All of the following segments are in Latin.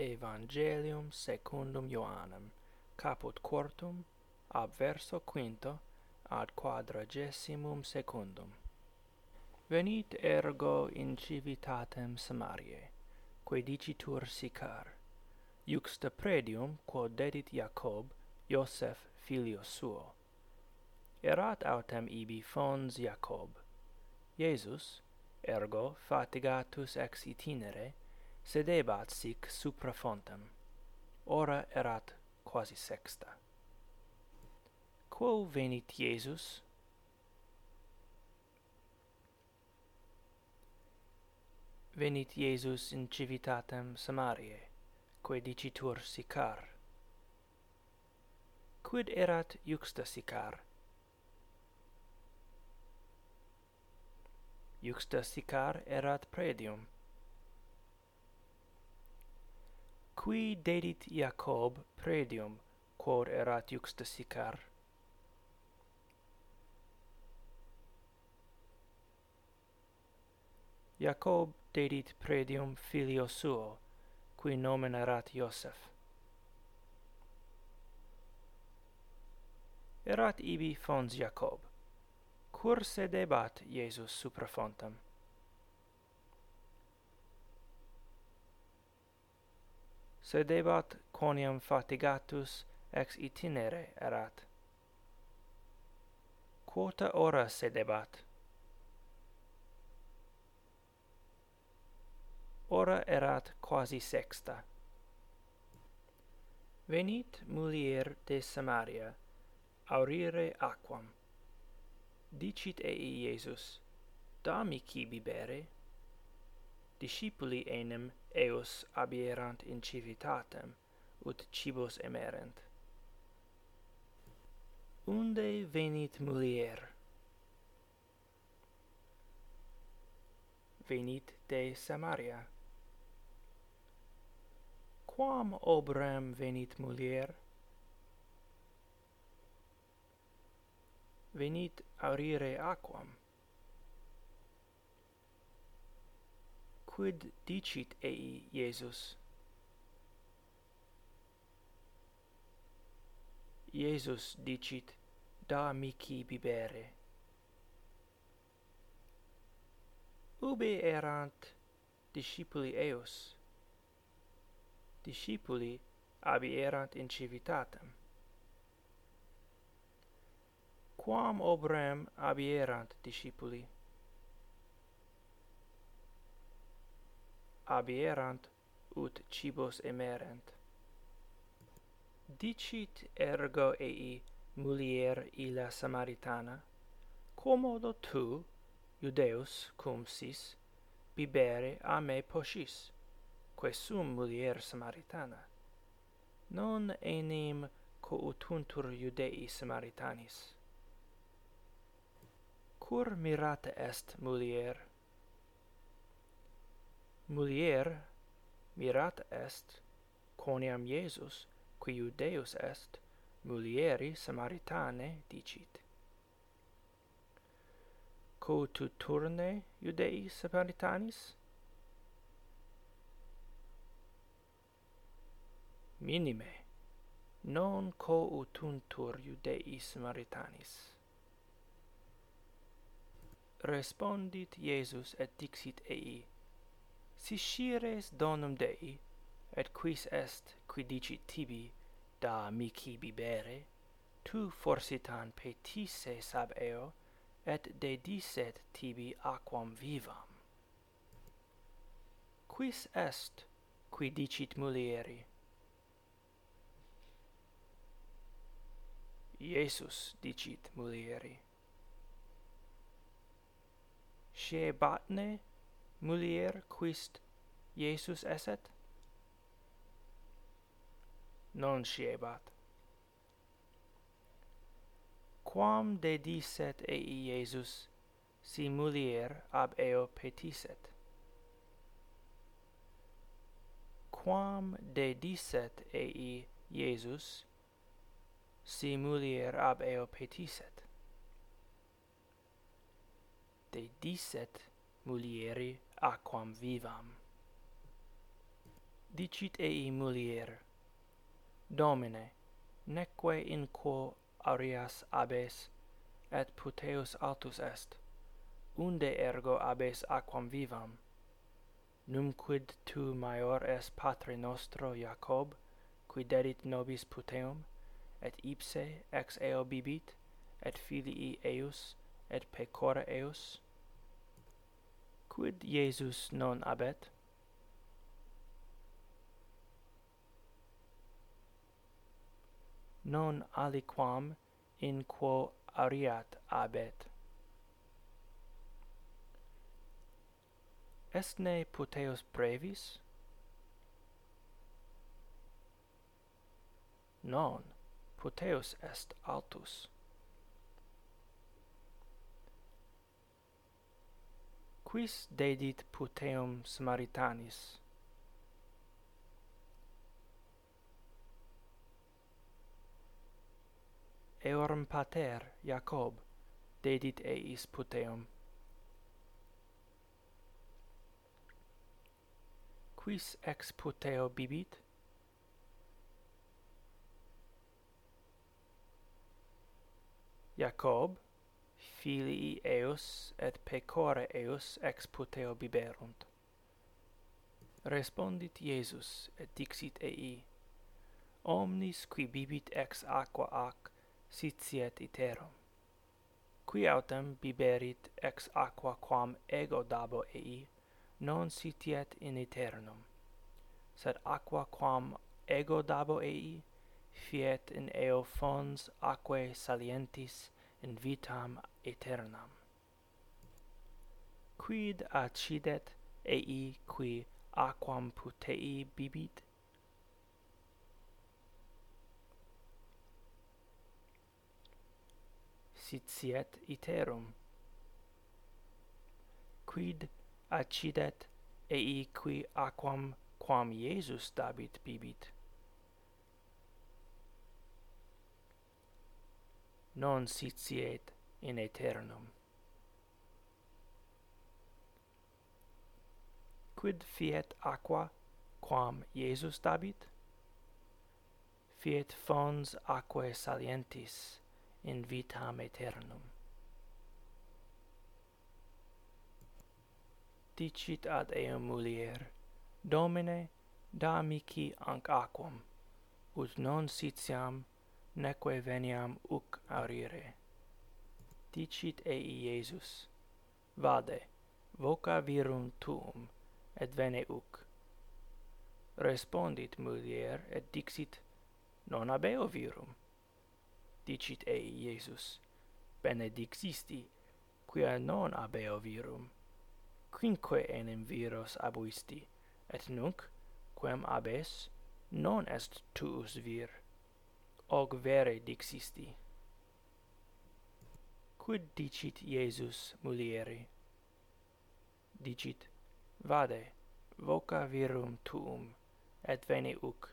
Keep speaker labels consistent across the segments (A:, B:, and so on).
A: Evangelium secundum Ioannem, caput quartum, ab verso quinto, ad quadragesimum secundum. Venit ergo in civitatem Samariae, quae dicitur sicar, iuxta predium quod dedit Jacob, Iosef filio suo. Erat autem ibi fons Jacob. Iesus, ergo fatigatus ex itinere, sedebat sic supra fontem. Ora erat quasi sexta. Quo venit iesus venit iesus in civitatem samariae quae dicitur sicar. Quid erat iuxta sicar? Iuxta sicar erat predium qui dedit Jacob predium, quod erat iuxta sicar. Jacob dedit predium filio suo, qui nomen erat Iosef. Erat ibi fons Jacob. Cur sedebat Iesus supra fontem. sedebat quoniam fatigatus ex itinere erat. Quota ora sedebat? Ora erat quasi sexta. Venit mulier de Samaria, aurire aquam. Dicit ei Iesus, dami cibi bere, discipuli enim eos abierant in civitatem, ut cibos emerent. Unde venit mulier? Venit de Samaria. Quam obrem venit mulier? Venit aurire aquam. quid dicit ei Iesus? Iesus dicit, da mici bibere. Ubi erant discipuli eos? Discipuli abi erant in civitatem. Quam obrem abierant discipuli? abierant ut cibos emerent. Dicit ergo ei mulier illa samaritana commodo tu judeus cum sis bibere a me poscis quae sum mulier samaritana? Non enim coutuntur Iudei samaritanis. Cur mirata est mulier? mulier mirata est quoniam Iesus, qui Deus est, mulieri Samaritane dicit. Co tu turne Samaritanis? Minime, non co utuntur Iudei Samaritanis. Respondit Iesus et dixit ei, si scires donum Dei, et quis est, qui dicit tibi, da mici bibere, tu forsitan petisse sab eo, et dedicet tibi aquam vivam. Quis est, qui dicit mulieri? Iesus dicit mulieri. Scebatne mulier quist Iesus eset? Non sciebat. Quam dedisset ei Iesus, si mulier ab eo petiset? Quam dedisset ei Iesus, si mulier ab eo petiset? Dedisset mulieri aquam vivam. Dicit ei mulier, Domine, neque in quo arias abes, et puteus altus est, unde ergo abes aquam vivam. Numquid tu maior es patre nostro Jacob, qui dedit nobis puteum, et ipse ex eo bibit, et filii eius, et pecora eius, quid Iesus non abet? Non aliquam in quo ariat abet. Estne puteos brevis? Non, puteus est altus. quis dedit puteum Samaritanis? Eorum pater, Jacob, dedit eis puteum. Quis ex puteo bibit? Jacob, filii eus et pecore eus ex puteo biberunt. Respondit Iesus et dixit ei, Omnis qui bibit ex aqua ac, sitiet iterum. Qui autem biberit ex aqua quam ego dabo ei, non sitiet in eternum. Sed aqua quam ego dabo ei, fiet in eo fons aquae salientis in vitam aeternam. Quid accidet ei qui aquam putei bibit? Sitiet iterum. Quid accidet ei qui aquam quam Iesus dabit bibit? Non sitiet in aeternum. Quid fiet aqua quam Iesus dabit? Fiet fons aquae salientis in vitam aeternum. Dicit ad eum mulier, Domine, da mici anc aquam, ut non sitiam, neque veniam uc aurire dicit ei Iesus, Vade, voca virum tuum, et vene uc. Respondit mulier, et dixit, Non habeo virum. Dicit ei Iesus, Benedixisti, quia non habeo virum. Quinque enim viros abuisti, et nunc, quem abes, non est tuus vir. Og vere dixisti. Quid dicit Iesus mulieri? Dicit, vade, voca virum tuum, et veni uc.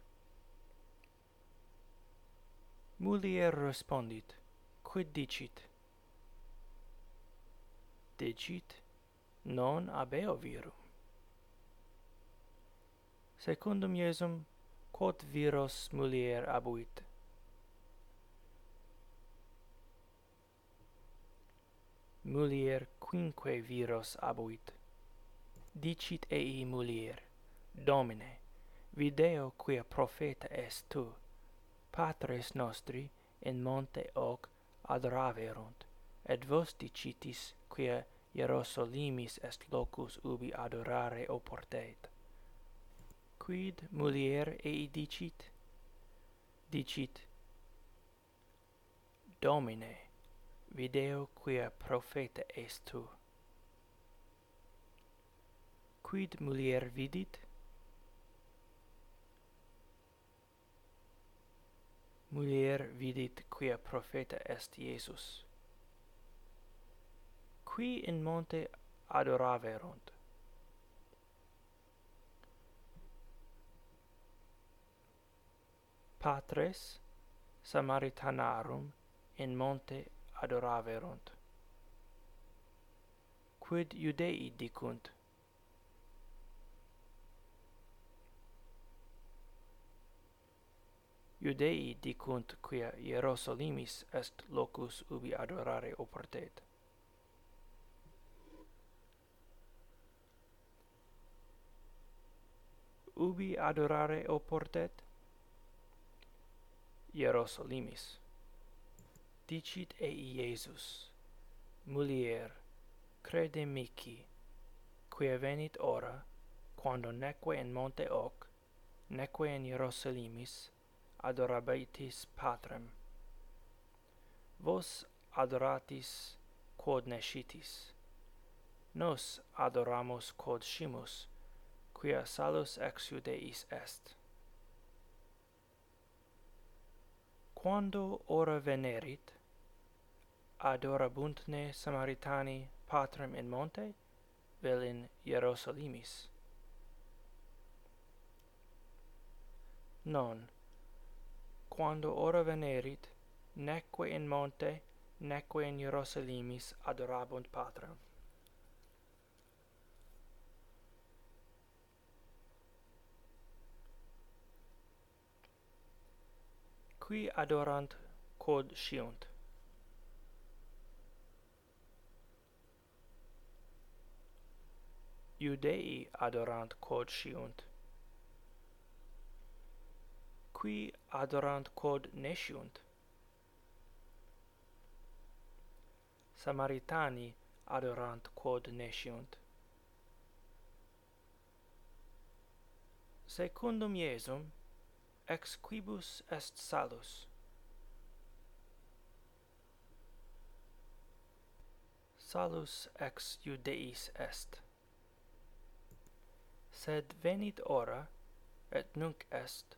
A: Mulier respondit, quid dicit? Dicit, non abeo virum. Secundum Iesum, quod viros mulier abuit? mulier quinque viros abuit. Dicit ei mulier, Domine, video quia profeta est tu, patres nostri in monte hoc adoraverunt, et vos dicitis quia Hierosolimis est locus ubi adorare oportet. Quid mulier ei dicit? Dicit, Domine, video quia profeta est tu. Quid mulier vidit? Mulier vidit quia profeta est Iesus. Qui in monte adoraverunt. Patres Samaritanarum in monte adoraverunt quid iudei dicunt Iudei dicunt quia Hierosolimis est locus ubi adorare oportet. Ubi adorare oportet? Hierosolimis dicit ei Iesus, Mulier, crede mici, quia venit ora, quando neque in monte hoc, neque in Hierosolimis, adorabitis patrem. Vos adoratis quod nescitis. Nos adoramus quod scimus, quia salus ex Iudeis est. Quando ora venerit, adorabunt ne Samaritani patrem in monte, vel in Hierosolimis. Non, quando ora venerit, neque in monte, neque in Hierosolimis adorabunt patrem. Qui adorant quod sciunt. iudei adorant quod sciunt. Qui adorant quod nesciunt samaritani adorant quod nesciunt secundum Iesum ex quibus est salus. Salus ex iudeis est sed venit ora, et nunc est,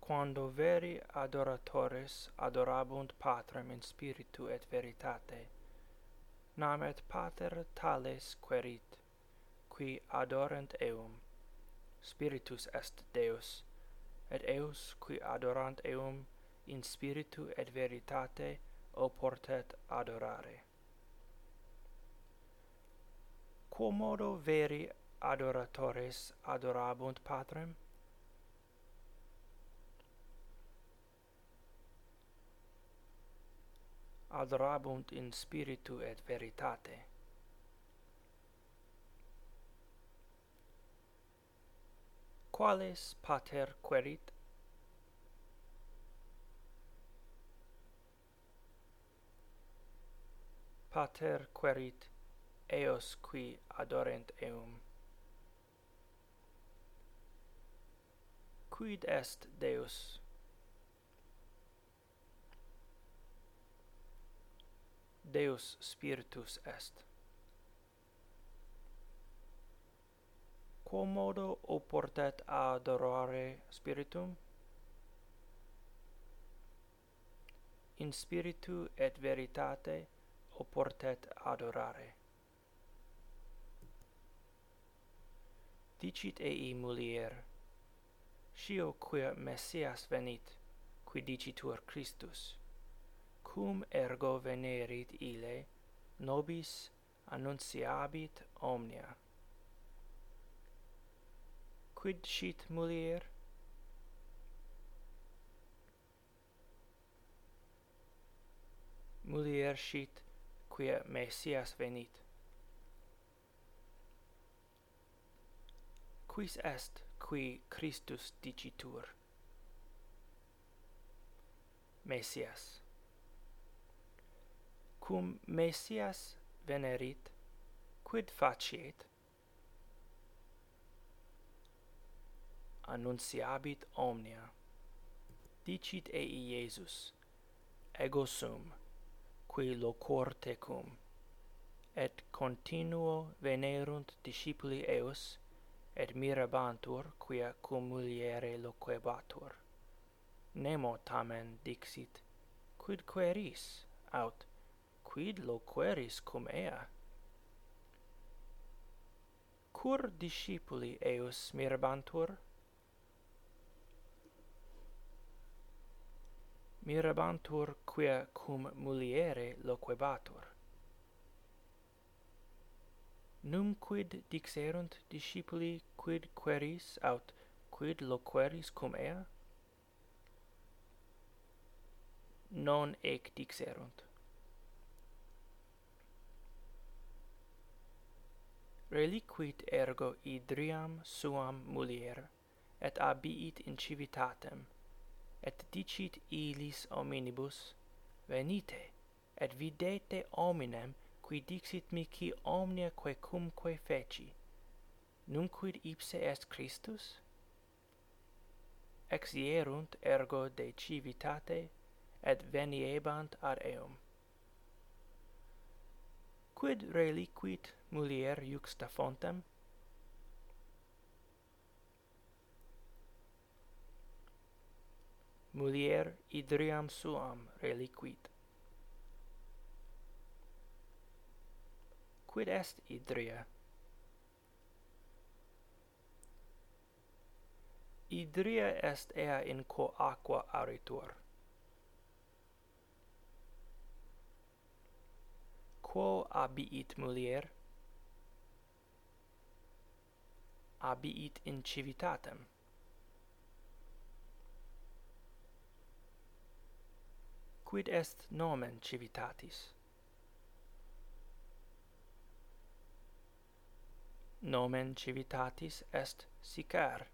A: quando veri adoratores adorabunt patrem in spiritu et veritate, nam et pater tales querit, qui adorant eum. Spiritus est Deus, et eus qui adorant eum in spiritu et veritate oportet adorare. Quomodo veri adoratores adorabunt patrem? Adorabunt in spiritu et veritate. Quales pater querit? Pater querit eos qui adorent eum. quid est Deus? Deus spiritus est. Quomodo oportet adorare spiritum? In spiritu et veritate oportet adorare. Dicit ei mulier scio quia Messias venit, qui dicitur Christus, cum ergo venerit ile, nobis annunciabit omnia. Quid scit mulier? Mulier scit, quia Messias venit. Quis est qui Christus dicitur. Messias. Cum Messias venerit, quid faciet? Annunciabit omnia. Dicit ei Iesus, ego sum, qui locor tecum, et continuo venerunt discipuli eus, et mirabantur quia cum muliere loquebatur. Nemo tamen dixit, quid queris, aut, quid loqueris cum ea? Cur discipuli eus mirabantur? Mirabantur quia cum muliere loquebatur num quid dixerunt discipuli quid queris aut quid loqueris cum ea? Non ec dixerunt. Reliquit ergo idriam suam mulier et abiit in civitatem et dicit ilis hominibus venite et videte hominem qui dixit mihi omnia quae cumque feci. Nunquid ipse est Christus? Exierunt ergo de civitate et veniebant ad eum. Quid reliquit mulier juxta fontem mulier idriam suam reliquit. quid est idria? Idria est ea in quo aqua aritur quo abiit mulier? Abiit in civitatem. Quid est nomen civitatis? nomen civitatis est sicar.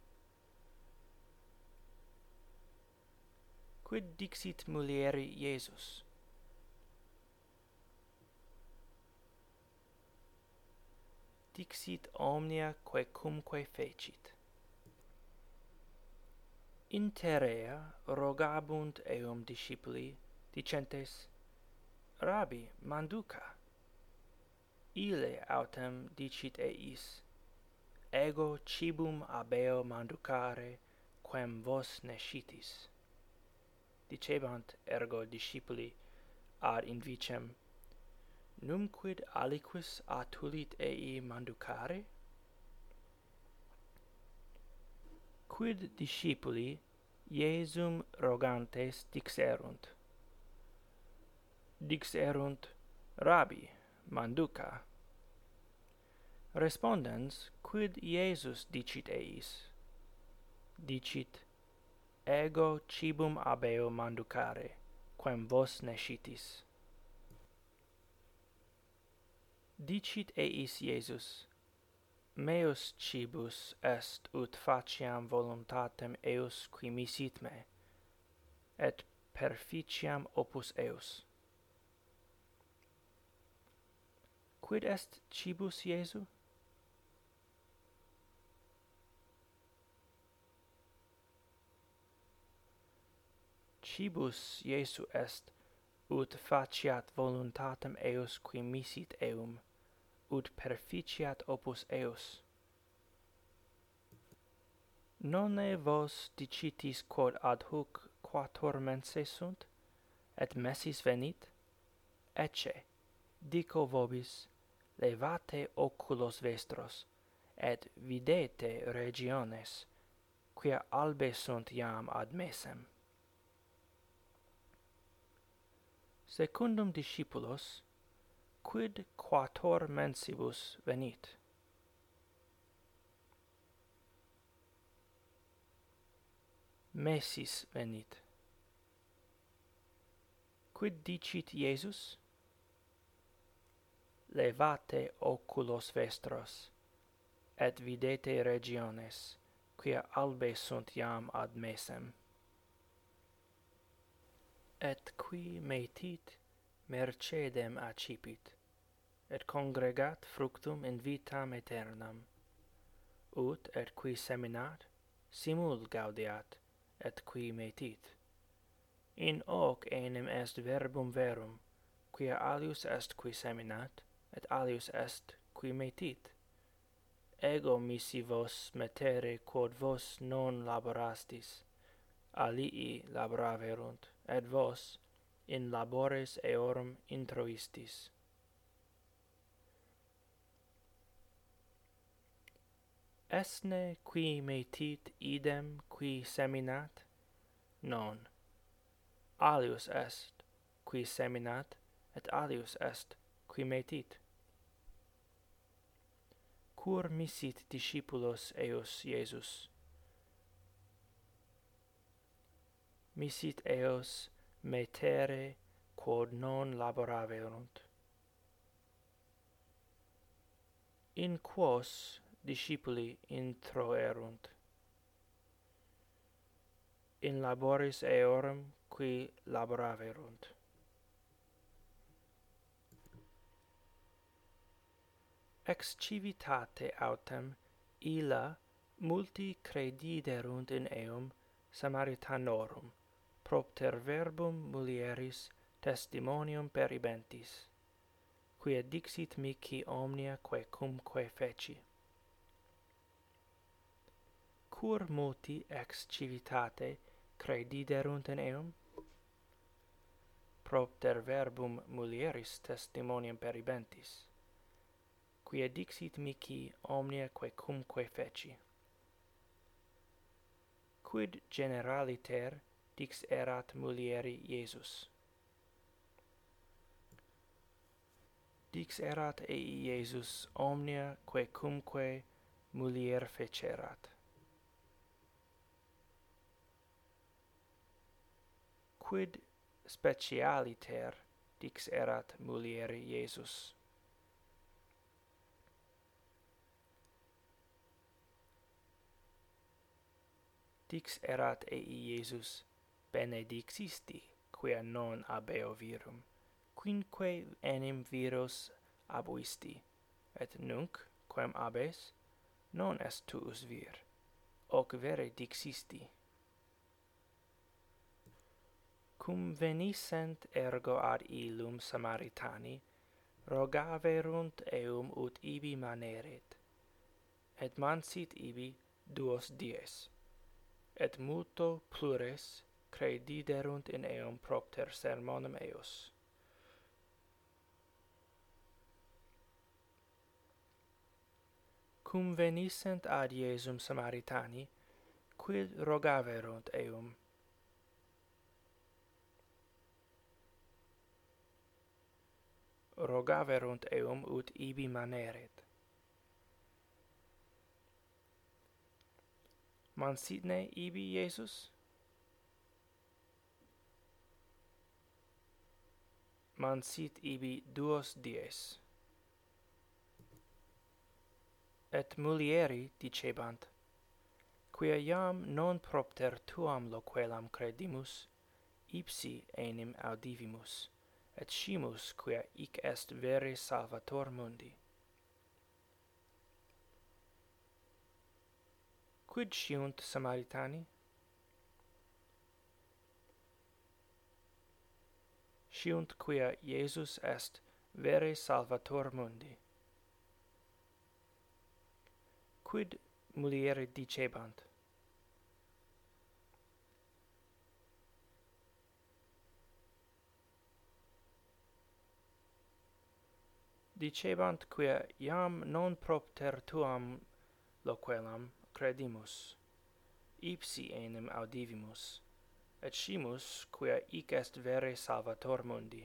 A: Quid dixit mulieri Iesus? Dixit omnia quae cumque fecit. In terrea rogabunt eum discipuli, dicentes, Rabi, manduca. Ile autem dicit eis, ego cibum abeo manducare, quem vos nescitis. Dicebant ergo discipuli ad invicem, Numquid aliquis atulit ei manducare? Quid discipuli Iesum rogantes dixerunt? Dixerunt, Rabi, manduca. Respondens, quid Iesus dicit eis? Dicit, ego cibum abeo manducare, quem vos nescitis. Dicit eis Iesus, Meus cibus est ut faciam voluntatem eus qui misit me, et perficiam opus eus. Quid est cibus Iesu? cibus Iesu est, ut faciat voluntatem eus qui misit eum, ut perficiat opus eus. Nonne vos dicitis quod ad hoc quator mense sunt, et messis venit? Ecce, dico vobis, levate oculos vestros, et videte regiones, quia albe sunt iam ad mesem. secundum discipulos, quid quator mensibus venit. Messis venit. Quid dicit Iesus? Levate oculos vestros, et videte regiones, quia albe sunt iam ad mesem et qui metit mercedem accipit et congregat fructum in vitam aeternam. Ut et qui seminat simul gaudiat et qui metit in hoc enim est verbum verum quia alius est qui seminat et alius est qui metit ego missi vos metere quod vos non laborastis alii laboraverunt et vos in labores eorum introistis. Esne qui metit idem qui seminat? Non. Alius est qui seminat, et alius est qui metit. Cur misit discipulos eos Iesus? misit eos metere quod non laboraverunt. In quos discipuli introerunt. In laboris eorum qui laboraverunt. Ex civitate autem illa multi crediderunt in eum Samaritanorum, propter verbum mulieris testimonium peribentis, quia dixit mihi omnia quae cumque feci. Cur multi ex civitate crediderunt in eum? Propter verbum mulieris testimonium peribentis, quia dixit mihi omnia quae cumque feci. Quid generaliter dix erat mulieri Iesus. Dix erat ei Iesus omnia quae cumque mulier fecerat. Quid specialiter dix erat mulieri Iesus? Dix erat ei Iesus benedixisti quia non abeo virum. Quinque enim viros abuisti et nunc quem abes non est tuus vir. Hoc vere dixisti. Cum venissent ergo ad illum samaritani rogaverunt eum ut ibi maneret et mansit ibi duos dies et multo plures crediderunt in eum propter sermonem eius. Cum venissent ad Iesum Samaritani, quid rogaverunt eum? Rogaverunt eum ut ibi maneret. Mansidne ibi Iesus? mansit ibi duos dies. Et mulieri dicebant, quia iam non propter tuam loquelam credimus, ipsi enim audivimus, et scimus quia ic est vere salvator mundi. Quid sciunt Samaritani? sciunt quia Iesus est vere salvator mundi. Quid muliere dicebant? Dicebant quia iam non propter tuam loquelam credimus, ipsi enim audivimus, et scimus, quia ic est vere salvator mundi.